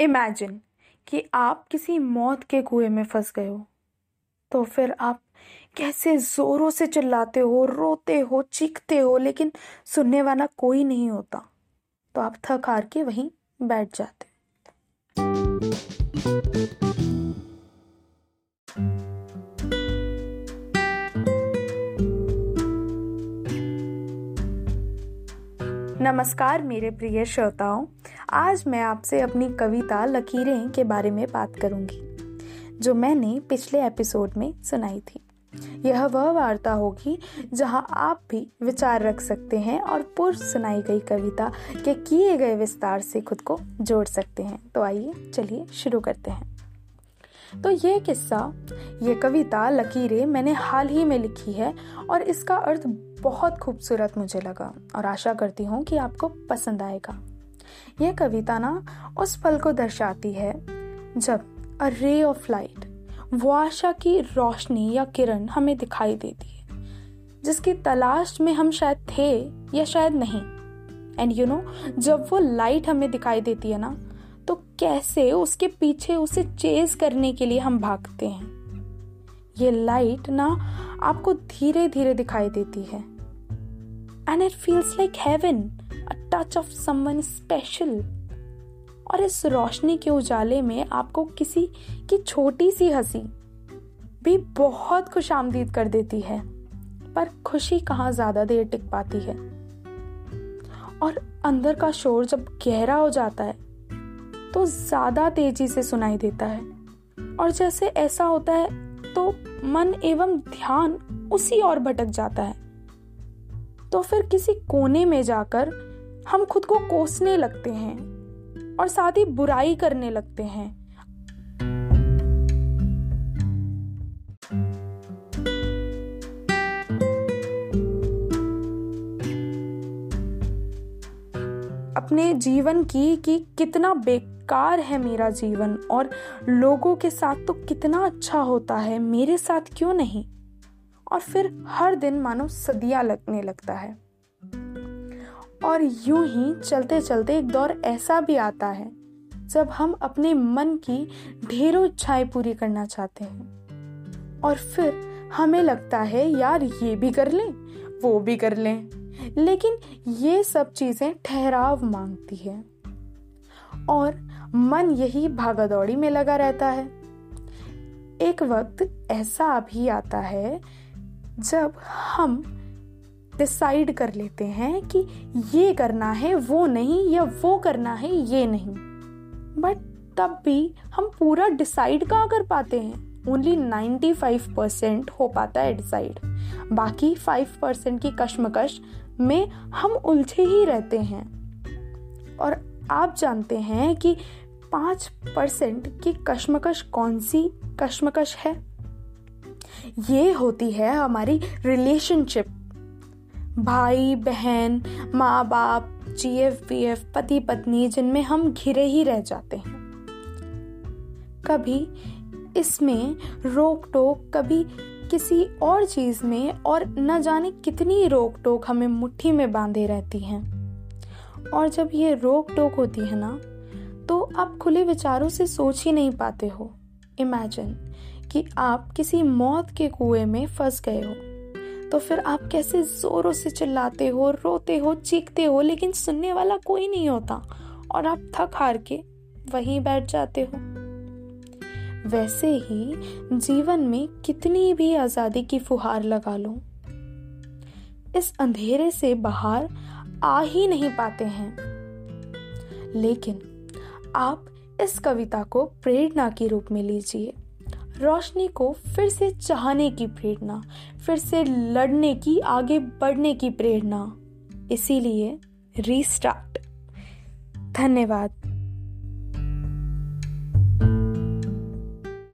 Imagine कि आप किसी मौत के कुएँ में फंस गए हो। तो फिर आप कैसे जोरों से चिल्लाते हो, रोते हो, चीखते हो, लेकिन सुनने वाला कोई नहीं होता। तो आप थक हार के वहीं बैठ जाते। नमस्कार मेरे प्रिय श्रोताओं आज मैं आपसे अपनी कविता लकीरें के बारे में बात करूँगी, जो मैंने पिछले एपिसोड में सुनाई थी। यह वह वार्ता होगी, जहाँ आप भी विचार रख सकते हैं और पूर्व सुनाई गई कविता के किए गए विस्तार से खुद को जोड़ सकते हैं। तो आइए, चलिए शुरू करते हैं। तो ये किस्सा, ये कविता लकीरें मैंने हाल ही में लिखी है और इसका अर्थ बहुत खूबसूरत मुझे लगा और आशा करती हूँ कि आपको पसंद आएगा। यह कविता ना उस पल को दर्शाती है जब अ रे ऑफ़ लाइट वो आशा की रोशनी या किरण हमें दिखाई देती है, जिसकी तलाश में हम शायद थे या शायद नहीं। एंड यू नो जब वो लाइट हमें दिखाई देती है ना तो कैसे उसके पीछे उसे चेज करने के लिए हम भागते हैं? ये लाइट ना आपको धीरे धीरे दिखाई देती है। And it feels like heaven a touch of someone special और इस रोशनी के उजाले में आपको किसी की छोटी सी हँसी भी बहुत खुश आमदीद कर देती है। पर खुशी कहाँ ज़्यादा देर टिक पाती है? और अंदर का शोर जब गहरा हो जाता है तो ज़्यादा तेज़ी से सुनाई देता है। और जैसे ऐसा होता है तो मन एवं ध्यान उसी और भटक जाता है। तो फिर किसी कोने में जाकर हम खुद को कोसने लगते हैं और साथ ही बुराई करने लगते हैं। अपने जीवन की कि कितना बेकार है मेरा जीवन और लोगों के साथ तो कितना अच्छा होता है, मेरे साथ क्यों नहीं? और फिर हर दिन मानो सदियाँ लगने लगता है। और यूँ ही चलते चलते एक दौर ऐसा भी आता है, जब हम अपने मन की ढेरों इच्छाएँ पूरी करना चाहते हैं। और फिर हमें लगता है, यार, ये भी कर लें, वो भी कर लें। लेकिन ये सब चीज़ें ठहराव मांगती है। और मन यही भागादौड़ी में लगा रहता है। एक वक्त ऐसा भी आता है, जब हम डिसाइड कर लेते हैं कि ये करना है, वो नहीं, या वो करना है, ये नहीं। बट तब भी हम पूरा डिसाइड कहाँ कर पाते हैं? ओनली 95 परसेंट हो पाता है डिसाइड बाकी 5 परसेंट की कश्मकश में हम उलझे ही रहते हैं। और आप जानते हैं कि पाँच परसेंट की कश्मकश कौन सी कश्मकश है? ये होती है हमारी रिलेशनशिप भाई, बहन माँ बाप जी एफ़ पी एफ़ पति पत्नी जिनमें हम घिरे ही रह जाते हैं। कभी इसमें रोक टोक कभी किसी और चीज़ में और न जाने कितनी रोक टोक हमें मुट्ठी में बांधे रहती हैं। और जब ये रोक टोक होती है ना तो आप खुले विचारों से सोच ही नहीं पाते हो। इमेजिन कि आप किसी मौत के कुएँ में फंस गए हो। तो फिर आप कैसे जोरों से चिल्लाते हो, रोते हो, चीखते हो, लेकिन सुनने वाला कोई नहीं होता। और आप थक हार के वहीं बैठ जाते हो। वैसे ही जीवन में कितनी भी आज़ादी की फुहार लगा लो, इस अंधेरे से बाहर आ ही नहीं पाते हैं। लेकिन आप इस कविता को प्रेरणा के रूप में लीजिए। रोशनी को फिर से चाहने की प्रेरणा, फिर से लड़ने की, आगे बढ़ने की प्रेरणा। इसीलिए रीस्टार्ट धन्यवाद।